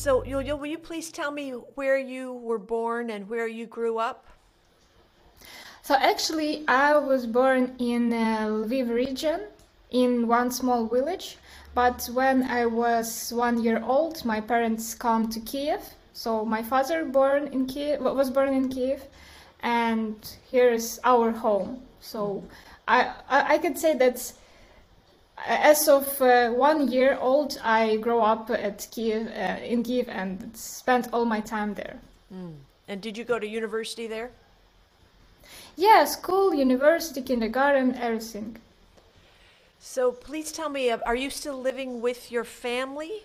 So, Yulia, will you please tell me where you were born and where you grew up? So actually, I was born in uh, Lviv region, in one small village. But when I was one year old, my parents come to Kiev. So my father born in Kiev was born in Kiev, and here is our home. So I I, I could say that as of uh, one year old, I grew up at Kiev uh, in Kiev and spent all my time there. Mm. And did you go to university there? Yeah, school, university, kindergarten, everything. So please tell me, uh, are you still living with your family,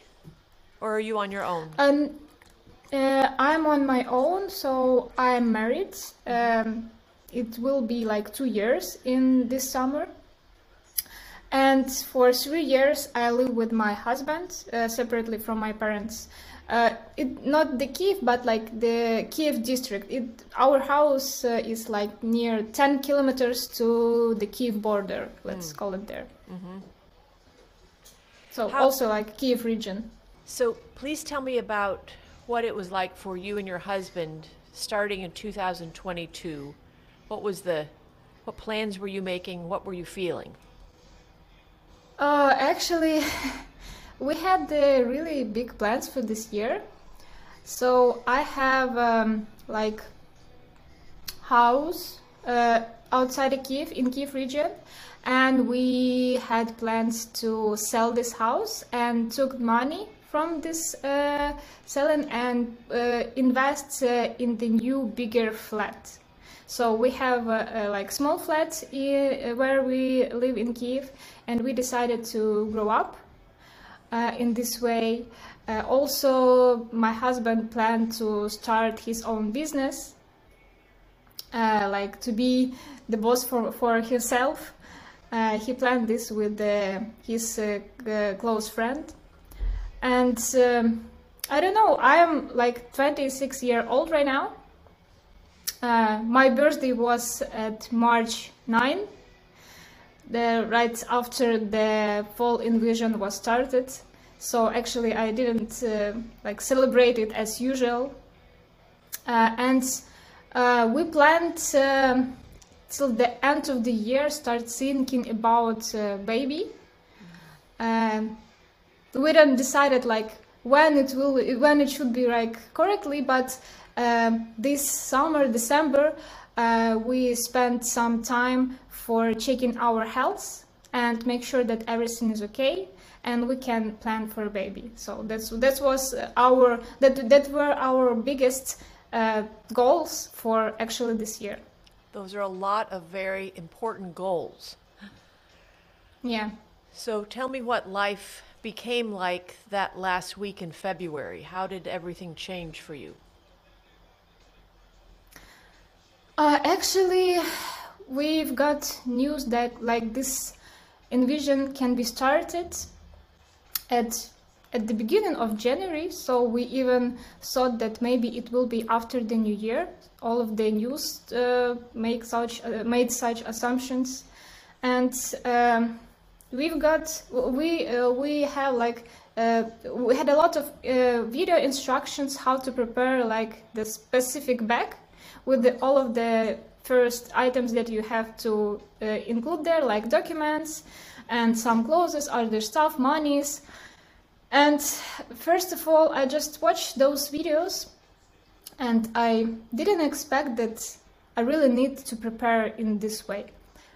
or are you on your own? Um, uh, I'm on my own, so I'm married. Um, it will be like two years in this summer. And for three years, I live with my husband uh, separately from my parents. Uh, it not the Kiev, but like the Kiev district. It our house uh, is like near 10 kilometers to the Kiev border. Let's mm. call it there. Mm-hmm. So How, also like Kiev region. So please tell me about what it was like for you and your husband starting in 2022. What was the what plans were you making? What were you feeling? Uh, actually, we had the really big plans for this year. So I have um, like house uh, outside of Kiev in Kiev region, and we had plans to sell this house and took money from this uh, selling and uh, invest uh, in the new bigger flat. So we have a like small flat where we live in Kiev, and we decided to grow up uh, in this way. Uh, also, my husband planned to start his own business, uh, like to be the boss for, for himself. Uh, he planned this with his uh, close friend. And um, I don't know, I am like 26 year old right now. Uh, my birthday was at March 9 the right after the fall invasion was started. So actually, I didn't uh, like celebrate it as usual. Uh, and uh, we planned um, till the end of the year start thinking about uh, baby. Um, we then decided like when it will when it should be like correctly, but um, this summer December uh, we spent some time for checking our health and make sure that everything is okay and we can plan for a baby. So that's that was our that that were our biggest uh, goals for actually this year. Those are a lot of very important goals. Yeah. So tell me what life became like that last week in february. How did everything change for you Uh, actually, we've got news that like this Envision can be started at at the beginning of January. So we even thought that maybe it will be after the new year. All of the news uh, make such uh, made such assumptions, and um, we've got we uh, we have like uh, we had a lot of uh, video instructions how to prepare like the specific bag with the, all of the first items that you have to uh, include there, like documents and some clothes, other stuff, monies. And first of all, I just watched those videos and I didn't expect that I really need to prepare in this way.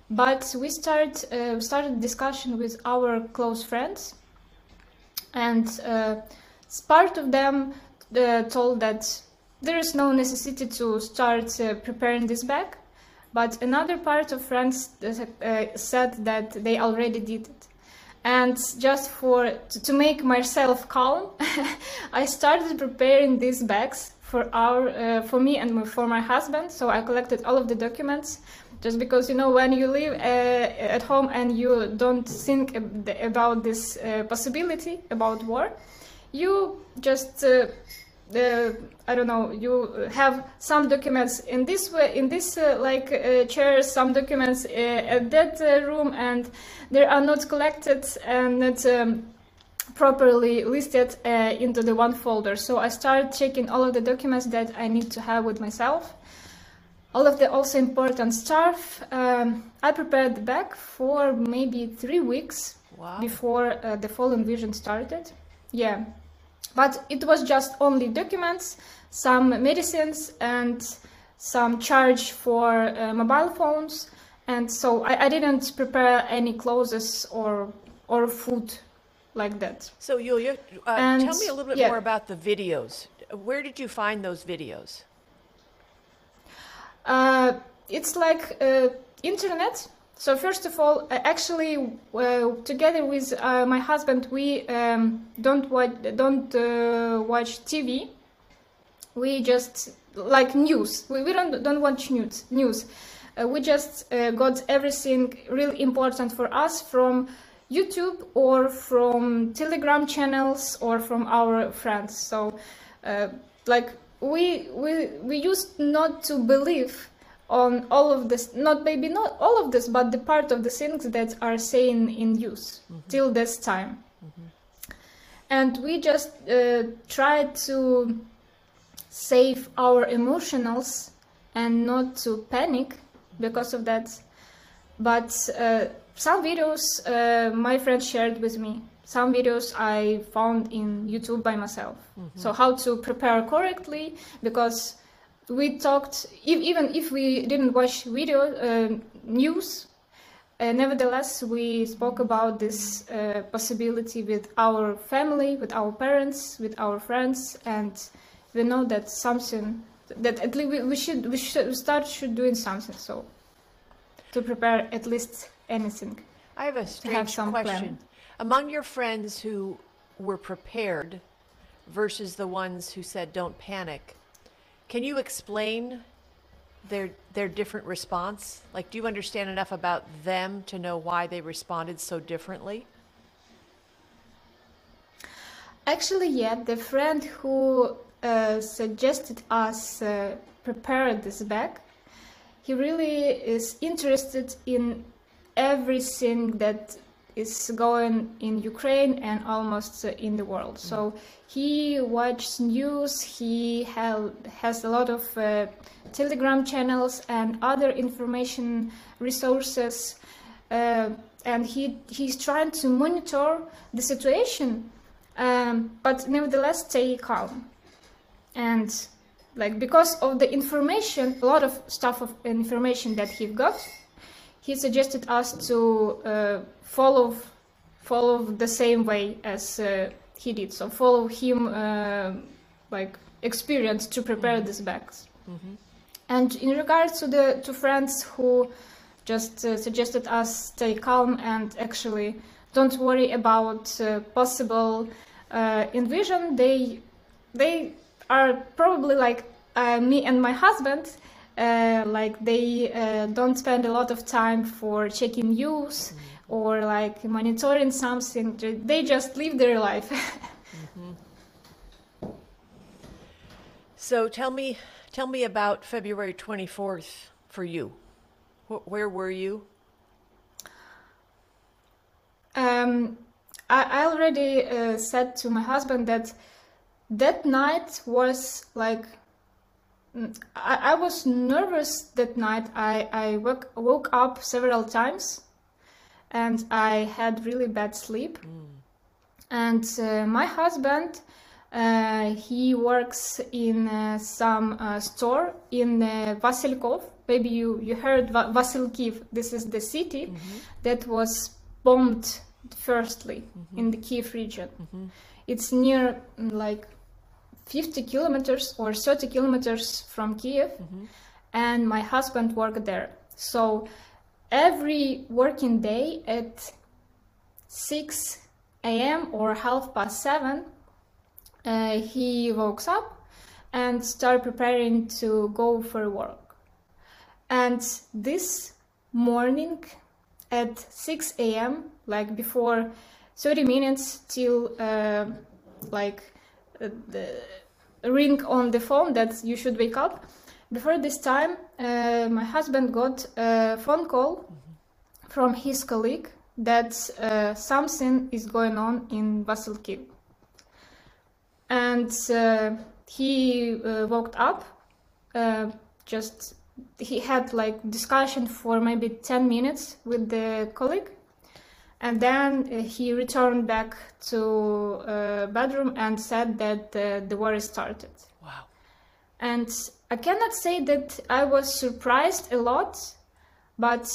But we start, uh, started discussion with our close friends and uh, part of them uh, told that there is no necessity to start uh, preparing this bag, but another part of friends uh, said that they already did it. And just for to, to make myself calm, I started preparing these bags for our uh, for me and for my husband. So I collected all of the documents just because you know when you live uh, at home and you don't think about this uh, possibility about war you just uh, I don't know, you have some documents in this way, in this uh, like uh, chair, some documents uh, at that uh, room, and they are not collected and not um, properly listed uh, into the one folder. So I started checking all of the documents that I need to have with myself. All of the also important stuff. Um, I prepared the bag for maybe three weeks Wow. before uh, the fall invasion started. Yeah, but it was just only documents, some medicines, and some charge for uh, mobile phones. And so I, I didn't prepare any clothes or or food like that. So Yulia, uh, And- tell me a little bit yeah. more about the videos. Where did you find those videos? Uh, it's like uh, internet. So first of all, uh, actually, uh, together with uh, my husband, we um, don't watch don't uh, watch TV. We just like news. We, we don't don't watch news. News. Uh, we just uh, got everything really important for us from YouTube or from Telegram channels or from our friends. So, like we we we used not to believe on all of this not maybe not all of this but the part of the things that are saying in use till this time. And we just uh, try to save our emotionals and not to panic because of that. But uh, some videos uh, my friend shared with me. Some videos i found in youtube by myself. So how to prepare correctly because we talked e- even if we didn't watch video uh, news uh, nevertheless we spoke about this uh, possibility with our family with our parents with our friends and we know that something that at least we, we should we should start should doing something so to prepare at least anything I have a strange some plan. question. Among your friends who were prepared versus the ones who said don't panic, can you explain their their different response? Like do you understand enough about them to know why they responded so differently? Actually, yeah, the friend who uh, suggested us uh, prepare this bag, he really is interested in everything that is going in Ukraine and almost uh, in the world. So he watches news. He has a lot of uh, Telegram channels and other information resources, uh, and he he's trying to monitor the situation um, but nevertheless stay calm and like because of the information a lot of stuff of information that he got he suggested us to uh, follow follow the same way as uh, he did. So follow him uh, like experience to prepare these bags. And in regards to the to friends who just uh, suggested us stay calm and actually don't worry about uh, possible uh, invasion they they are probably like uh, me and my husband uh, like they uh, don't spend a lot of time for checking news or like monitoring something they just live their life So tell me tell me about February 24th for you. Wh- Where were you? Um, I, I already uh, said to my husband that that night was like I, I was nervous that night. I, I woke, woke up several times and I had really bad sleep. And uh, my husband, uh, he works in uh, some uh, store in uh, Vasilkov. Maybe you, you heard Va- Vasilkiv. This is the city that was bombed firstly in the Kiev region. It's near mm, like 50 kilometers or 30 kilometers from Kiev, and my husband worked there. So every working day at 6 a.m. or half past 7, uh, he wakes up and start preparing to go for work. And this morning at 6 a.m., like before 30 minutes till uh, like uh, the ring on the phone that you should wake up. Before this time, uh, my husband got a phone call from his colleague that uh, something is going on in Vasilkiv. And uh, he uh, woke up, uh, just he had like discussion for maybe 10 minutes with the colleague and then uh, he returned back to uh, bedroom and said that uh, the war started Wow. and i cannot say that i was surprised a lot but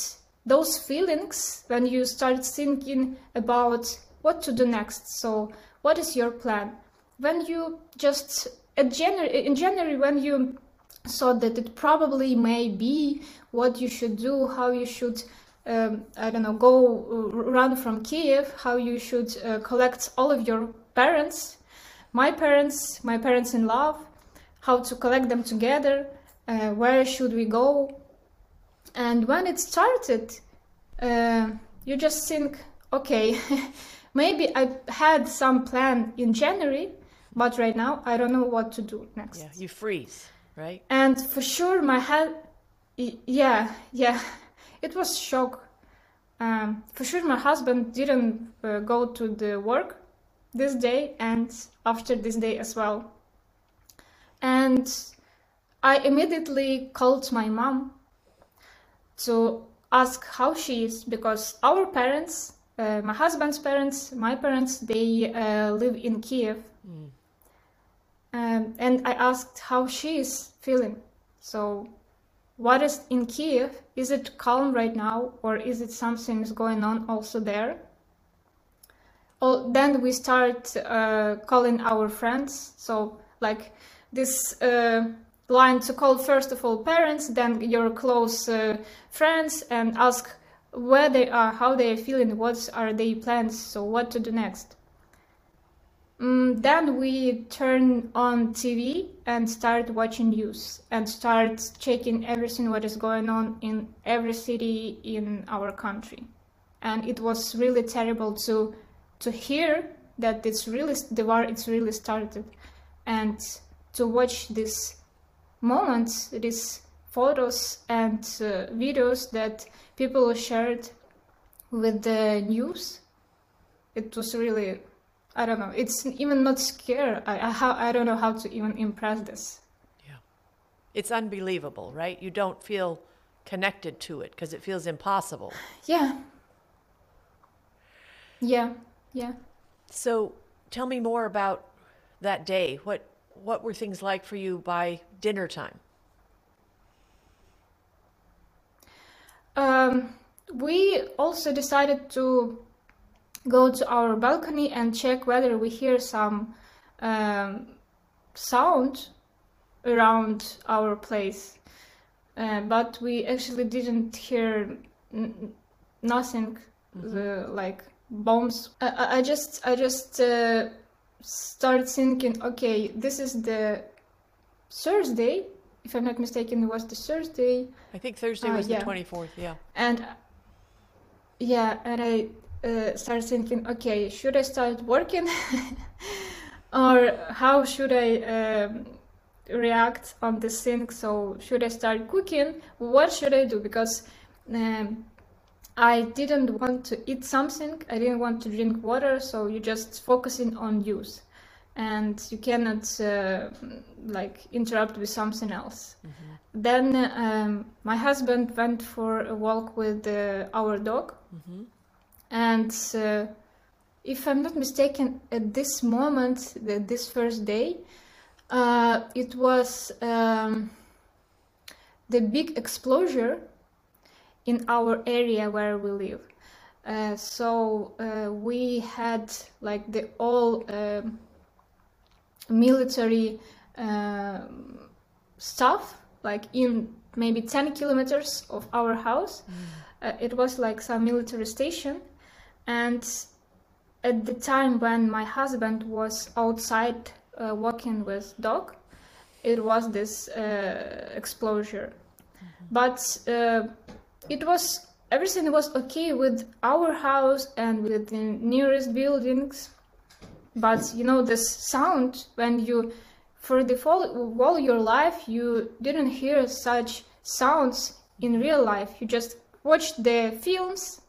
those feelings when you start thinking about what to do next so what is your plan when you just January, in january when you saw that it probably may be what you should do how you should um, I don't know, go uh, run from Kiev, how you should uh, collect all of your parents, my parents, my parents in love, how to collect them together, uh, where should we go. And when it started, uh, you just think, okay, maybe I had some plan in January, but right now I don't know what to do next. Yeah, you freeze, right? And for sure, my head, yeah, yeah, it was shock. Um, for sure, my husband didn't uh, go to the work this day and after this day as well. And I immediately called my mom to ask how she is because our parents, uh, my husband's parents, my parents, they uh, live in Kiev. Um, and I asked how she is feeling. So, what is in Kiev? Is it calm right now, or is it something is going on also there? Oh, then we start uh, calling our friends. So, like this uh, line to call first of all parents, then your close uh, friends, and ask where they are, how they are feeling, what are their plans, so what to do next. Mm, then we turn on TV and start watching news and start checking everything what is going on in every city in our country. And it was really terrible to to hear that it's really the war it's really started and to watch these moments, these photos and uh, videos that people shared with the news. It was really I don't know. It's even not scare. I, I, how, I don't know how to even impress this. Yeah. It's unbelievable, right? You don't feel connected to it because it feels impossible. Yeah. Yeah. Yeah. So tell me more about that day. What what were things like for you by dinner time? Um, we also decided to go to our balcony and check whether we hear some um, sound around our place. Uh, but we actually didn't hear n- nothing uh, like bombs. I, I- I just I just uh, started thinking, okay, this is the Thursday. If I'm not mistaken, it was the Thursday. I think Thursday Uh, was yeah. the 24th, yeah. And yeah, and I uh, started thinking, okay, should I start working, or how should I um, react on this thing? So should I start cooking? What should I do? Because um, I didn't want to eat something. I didn't want to drink water. So you're just focusing on use, and you cannot uh, like interrupt with something else. Then um, my husband went for a walk with uh, our dog, and uh, if I'm not mistaken, at this moment, the, this first day, uh, it was um, the big explosion in our area where we live. Uh, so uh, we had like the all um military um stuff like in maybe 10 kilometers of our house. Uh, it was like some military station and at the time when my husband was outside uh, walking with dog it was this uh, explosion. But uh, it was everything was okay with our house and with the nearest buildings. But you know this sound when you for the whole, all your life you didn't hear such sounds in real life. You just watched the films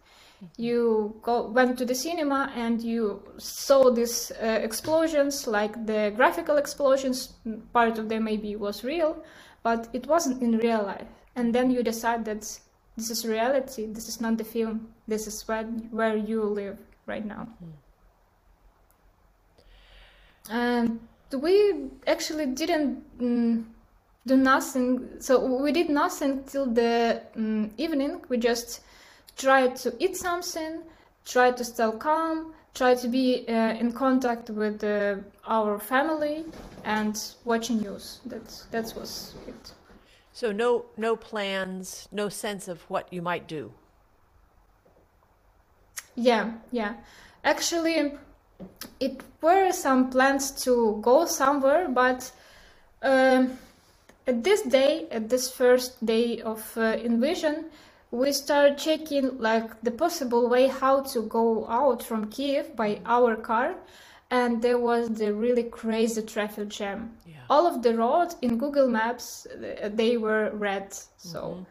You go went to the cinema and you saw these uh, explosions, like the graphical explosions. Part of them maybe was real, but it wasn't in real life. And then you decide that this is reality. This is not the film. This is where where you live right now. And we actually didn't mm, do nothing. So we did nothing till the mm, evening. We just tried to eat something, try to stay calm, try to be uh, in contact with uh, our family, and watching news. That that was it. So no no plans, no sense of what you might do. Yeah, yeah. Actually, it were some plans to go somewhere, but um, at this day, at this first day of uh, invasion, we start checking like the possible way how to go out from Kiev by our car, and there was the really crazy traffic jam. Yeah. All of the roads in Google Maps they were red, so.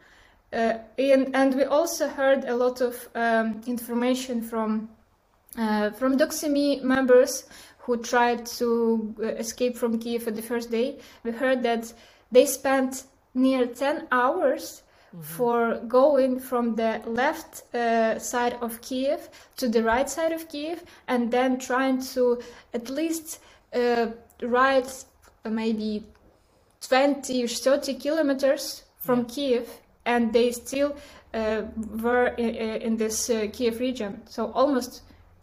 Uh, and, and we also heard a lot of um, information from uh, from Doximi members who tried to uh, escape from Kiev at the first day. We heard that they spent near 10 hours for going from the left uh, side of Kiev to the right side of Kiev and then trying to at least uh, ride maybe 20 or 30 kilometers from Kiev and they still uh, were in, in this uh, Kiev region. So almost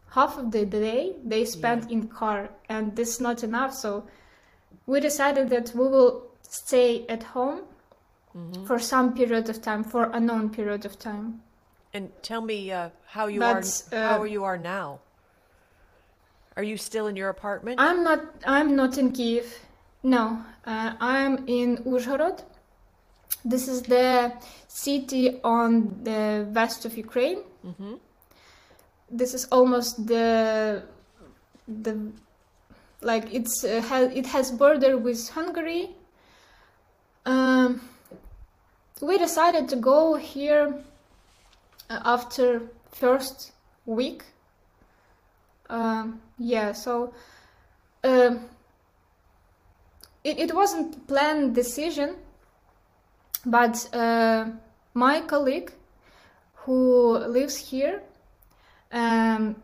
half of the day they spent in car and this is not enough. So we decided that we will stay at home for some period of time, for a known period of time. And tell me uh, how you But, are uh, how you are now. Are you still in your apartment? I'm not. I'm not in Kiev. No, uh, I'm in Uzhhorod. This is the city on the west of Ukraine. This is almost the the like it's uh, has it has border with Hungary. Um, we decided to go here uh, after first week. Um, yeah, so um, it, it wasn't planned decision, but uh, my colleague who lives here, um,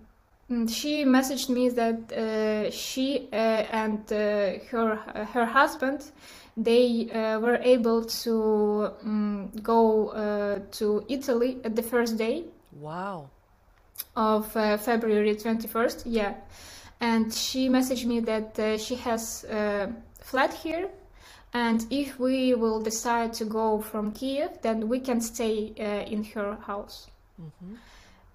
she messaged me that uh, she uh, and uh, her her husband they uh, were able to um, go uh, to Italy at the first day wow. of uh, February 21st. Yeah. And she messaged me that uh, she has a flat here. And if we will decide to go from Kiev, then we can stay uh, in her house.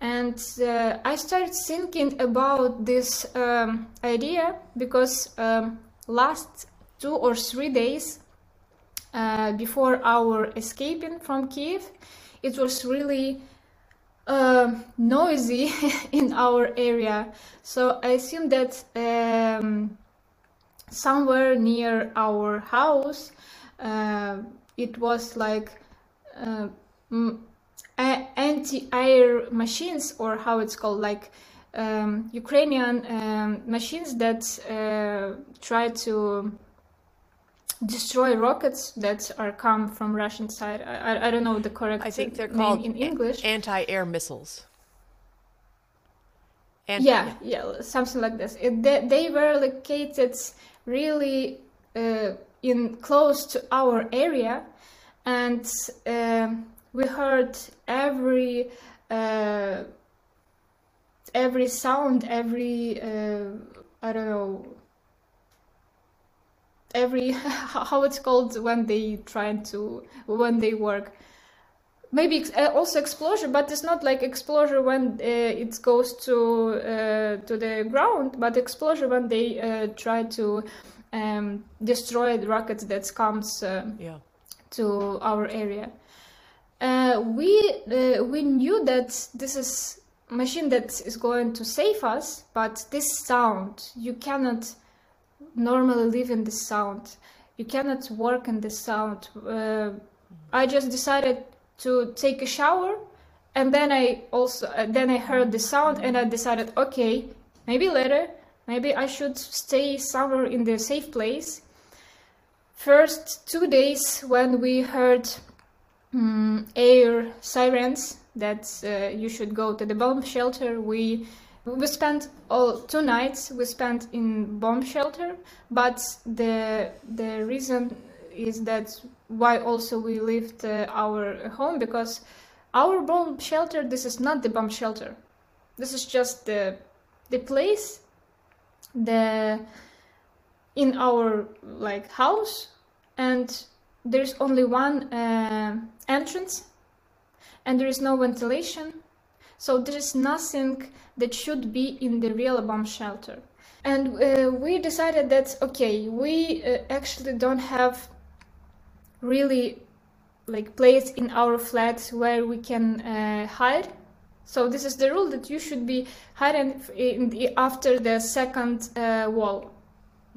And uh, I started thinking about this um, idea because um, last two or three days uh, before our escaping from Kiev, it was really uh, noisy in our area. So I assume that um, somewhere near our house, uh, it was like uh, anti-air machines, or how it's called, like um, Ukrainian um, machines that uh, try to destroy rockets that are come from Russian side. I, I, don't know the correct I think they're called in English. anti-air missiles. Anti- yeah, yeah, something like this. It, they, they were located really uh, in close to our area, and um we heard every uh, every sound, every uh, I don't know, every how it's called when they trying to when they work maybe ex- uh, also explosion but it's not like explosion when uh, it goes to uh, to the ground but explosion when they uh, try to um, destroy the rockets that comes uh, yeah. to our area uh, we uh, we knew that this is machine that is going to save us but this sound you cannot normally live in this sound you cannot work in this sound uh, i just decided to take a shower and then I also uh, then I heard the sound and I decided, okay, maybe later, maybe I should stay somewhere in the safe place. First two days when we heard um, air sirens that uh, you should go to the bomb shelter, we we spent all two nights we spent in bomb shelter, but the the reason is that why also we left uh, our home because our bomb shelter this is not the bomb shelter. This is just the the place the in our like house and there's only one uh, entrance and there is no ventilation so there is nothing that should be in the real bomb shelter. And uh, we decided that okay we uh, actually don't have really like place in our flat where we can uh, hide. So this is the rule that you should be hiding in the, after the second uh, wall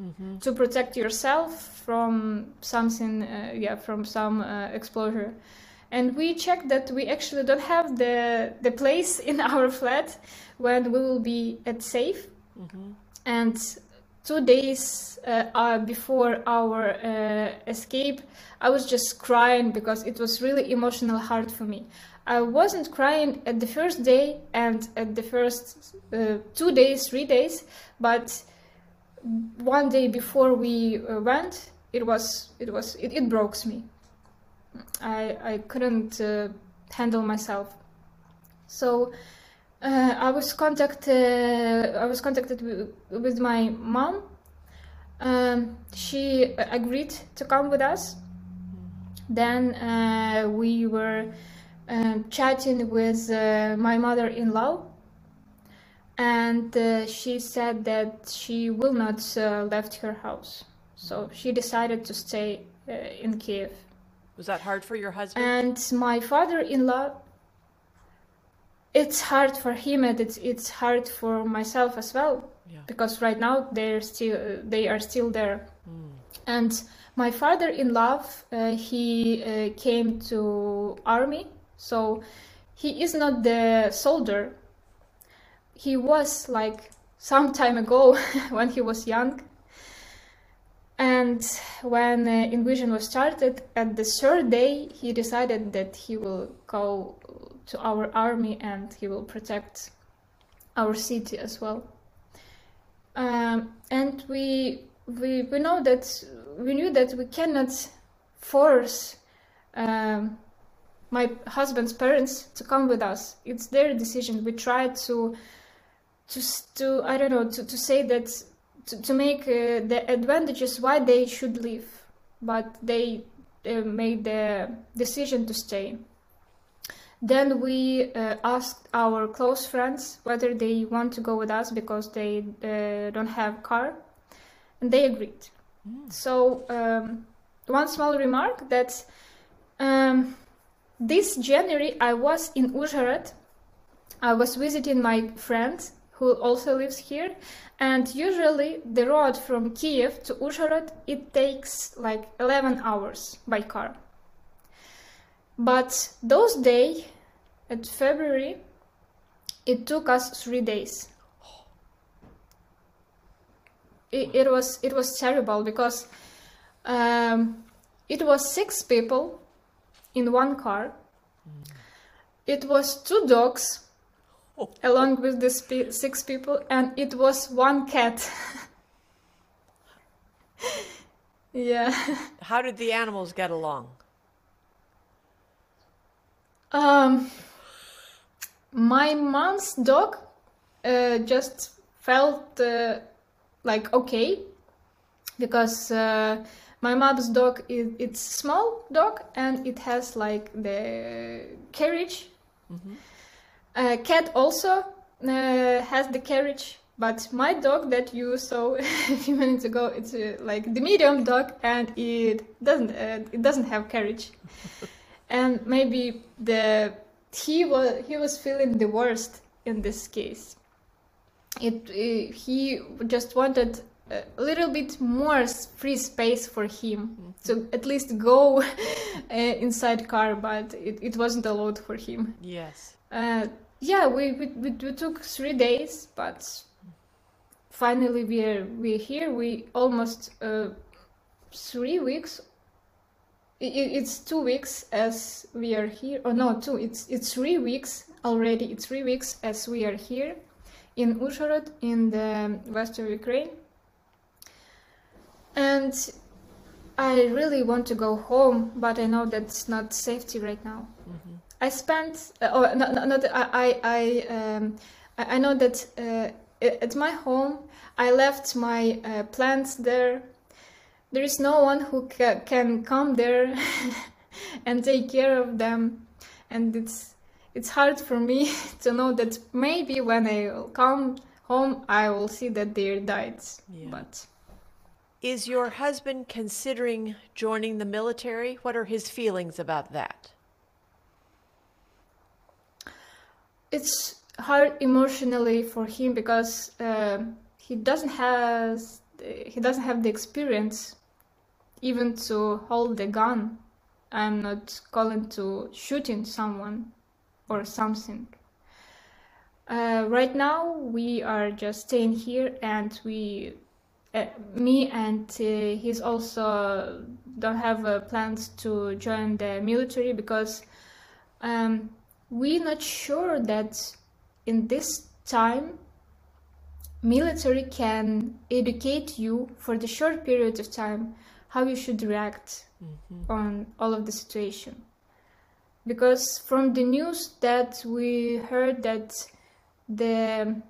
mm-hmm. to protect yourself from something uh, yeah from some uh, exposure and we checked that we actually don't have the the place in our flat when we will be at safe mm-hmm. and two days uh, uh, before our uh, escape, I was just crying because it was really emotional hard for me. I wasn't crying at the first day and at the first uh, two days, three days, but one day before we uh, went, it was it was it, it broke me. I I couldn't uh, handle myself. So uh, I was contacted. I was contacted with, with my mom. Um, she agreed to come with us. Then uh, we were um, chatting with uh, my mother-in-law, and uh, she said that she will not uh, left her house. So she decided to stay uh, in Kiev. Was that hard for your husband? And my father-in-law it's hard for him and it's it's hard for myself as well yeah. because right now they're still they are still there mm. and my father-in-law uh, he uh, came to army so he is not the soldier he was like some time ago when he was young and when uh, invasion was started at the third day he decided that he will go to our army and he will protect our city as well. Um, and we, we, we know that we knew that we cannot force um, my husband's parents to come with us. It's their decision. We tried to, to, to I don't know, to, to say that, to, to make uh, the advantages why they should leave, but they uh, made the decision to stay. Then we uh, asked our close friends whether they want to go with us because they uh, don't have car, and they agreed. Mm. So um, one small remark that um, this January I was in Uzhhorod. I was visiting my friend who also lives here, and usually the road from Kiev to Uzhhorod it takes like 11 hours by car. But those days, at February, it took us three days. It, it was it was terrible because um, it was six people in one car. It was two dogs along with the sp- six people, and it was one cat. yeah. How did the animals get along? Um, my mom's dog uh, just felt uh, like okay because uh, my mom's dog is it's small dog and it has like the carriage. Mm-hmm. Cat also uh, has the carriage, but my dog that you saw a few minutes ago, it's uh, like the medium dog and it doesn't uh, it doesn't have carriage. and maybe the he was he was feeling the worst in this case. It, it he just wanted a little bit more free space for him mm-hmm. to at least go uh, inside car, but it, it wasn't allowed for him. Yes. Uh, yeah, we, we, we, took three days, but finally we're we're here. We almost uh, three weeks. I- i- It's two weeks as we are here. Oh no, two. It's it's three weeks already. It's three weeks as we are here in Uzhhorod in the west of Ukraine. And I really want to go home, but I know that's not safety right now. I spent. Uh, oh, no, no, not. I. I. I, um, I I know that uh, at my home, I left my uh, plants there. There is no one who ca- can come there and take care of them, and it's it's hard for me to know that maybe when I will come home, I will see that they died. Yeah. But Is your husband considering joining the military? What are his feelings about that? It's hard emotionally for him because uh, he doesn't have he doesn't have the experience even to hold the gun. I'm not calling to shooting someone or something. Uh, right now we are just staying here and we uh, me and uh, he's also don't have uh, plans to join the military because um, we're not sure that in this time military can educate you for the short period of time how you should react on all of the situation. Because from the news that we heard that the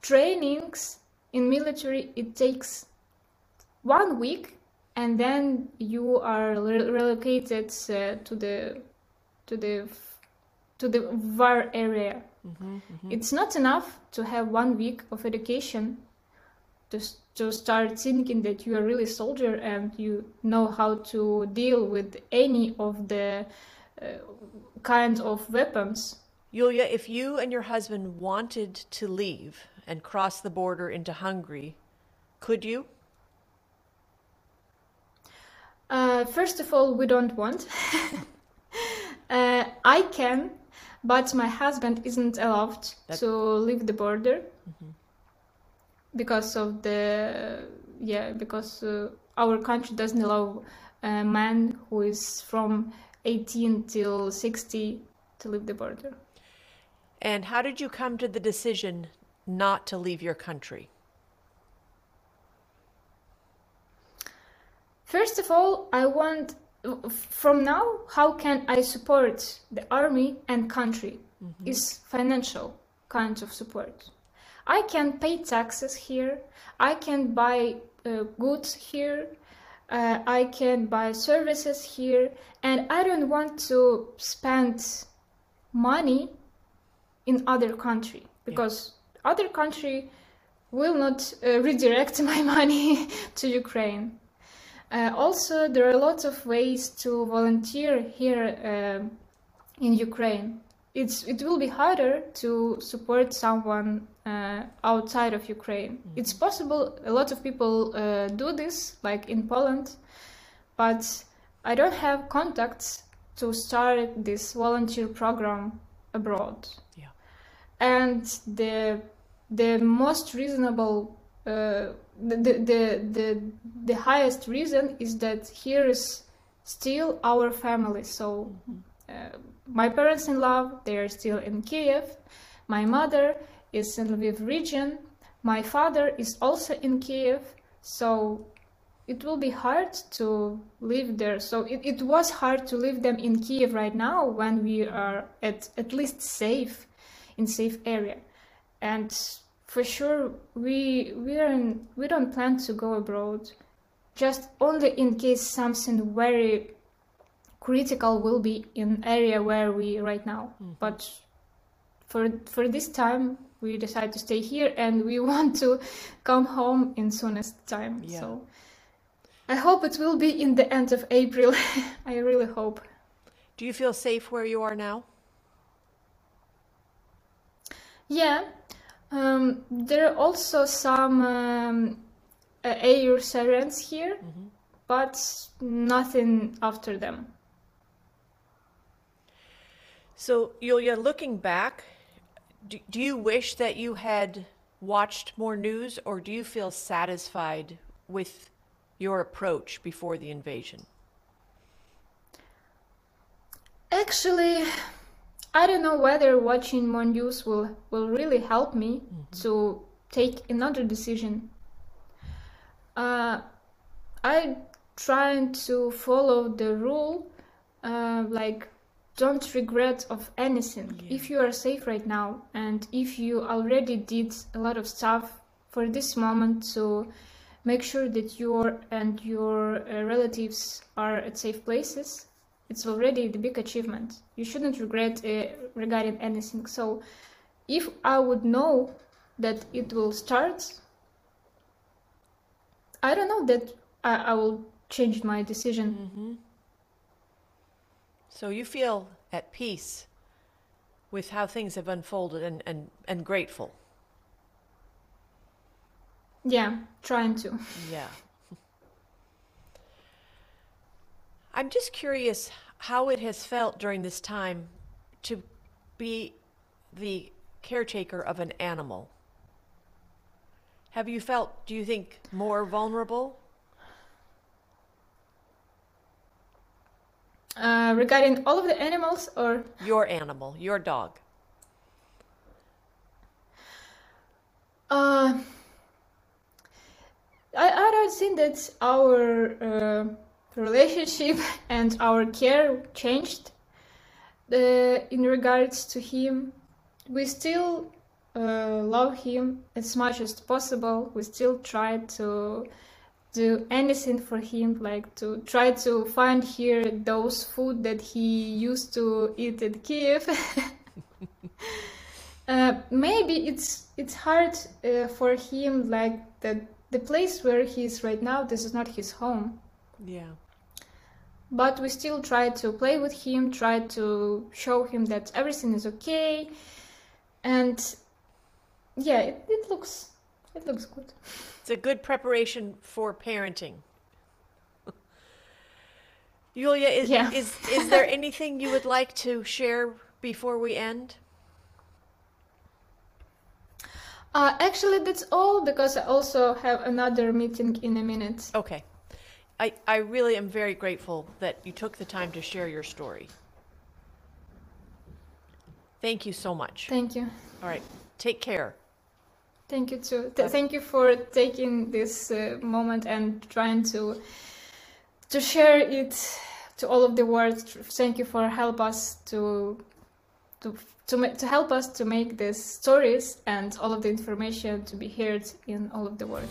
trainings in military it takes one week and then you are re- relocated uh, to the to the to the war area it's not enough to have one week of education to, to start thinking that you are really soldier and you know how to deal with any of the uh, kind of weapons Yulia, if you and your husband wanted to leave and cross the border into Hungary, could you? Uh, first of all, we don't want. uh, I can, but my husband isn't allowed That- to leave the border because of the yeah because uh, our country doesn't allow a man who is from 18 till 60 to leave the border. And how did you come to the decision not to leave your country? First of all, I want from now how can I support the army and country is financial kind of support. I can pay taxes here. I can buy uh, goods here. Uh, I can buy services here, and I don't want to spend money in other country because other country will not uh, redirect my money to Ukraine. Uh, also, there are lots of ways to volunteer here um in Ukraine. It's it will be harder to support someone uh, outside of Ukraine. It's possible. A lot of people uh, do this, like in Poland, but I don't have contacts to start this volunteer program abroad. Yeah. And the the most reasonable uh, the, the the the highest reason is that here is still our family. So uh, my parents in law they are still in kiev. My mother is in lviv region. My father is also in kiev. So it will be hard to live there. So it, it was hard to leave them in kiev right now when we are at at least safe in safe area. And for sure we we are in, we don't plan to go abroad. Just only in case something very critical will be in area where we right now. Mm-hmm. But for for this time we decide to stay here and we want to come home in soonest time. Yeah. so i hope it will be in the end of april. I really hope. Do you feel safe where you are now? Yeah, um, there are also some um, uh, air sirens here, but nothing after them. So, Yulia, looking back, do, do you wish that you had watched more news or do you feel satisfied with your approach before the invasion? Actually, I don't know whether watching more news will, will really help me mm-hmm. to take another decision. Uh, I trying to follow the rule, uh, like don't regret of anything. Yeah. If you are safe right now, and if you already did a lot of stuff for this moment to make sure that you and your uh, relatives are at safe places, it's already the big achievement. You shouldn't regret uh, regarding anything. So, if I would know that it will start, I don't know that I, I will change my decision. Mm-hmm. So you feel at peace with how things have unfolded and, and, and grateful. Yeah, trying to. Yeah. I'm just curious how it has felt during this time to be the caretaker of an animal. Have you felt, do you think, more vulnerable? Uh, regarding all of the animals or? Your animal, your dog. Uh, I, I don't think that our uh, relationship and our care changed uh, in regards to him. We still uh, love him as much as possible. We still try to do anything for him, like to try to find here those food that he used to eat at Kiev. uh, maybe it's it's hard uh, for him, like that the place where he is right now. This is not his home. Yeah. But we still try to play with him, try to show him that everything is okay, and yeah, it, it looks it looks good. It's a good preparation for parenting. Yulia, is, yeah. is, is there anything you would like to share before we end? Uh, actually, that's all because I also have another meeting in a minute. Okay. I, I really am very grateful that you took the time to share your story. Thank you so much. Thank you. All right. Take care. Thank you too. Th- thank you for taking this uh, moment and trying to to share it to all of the world. Thank you for help us to to to, ma- to help us to make these stories and all of the information to be heard in all of the world.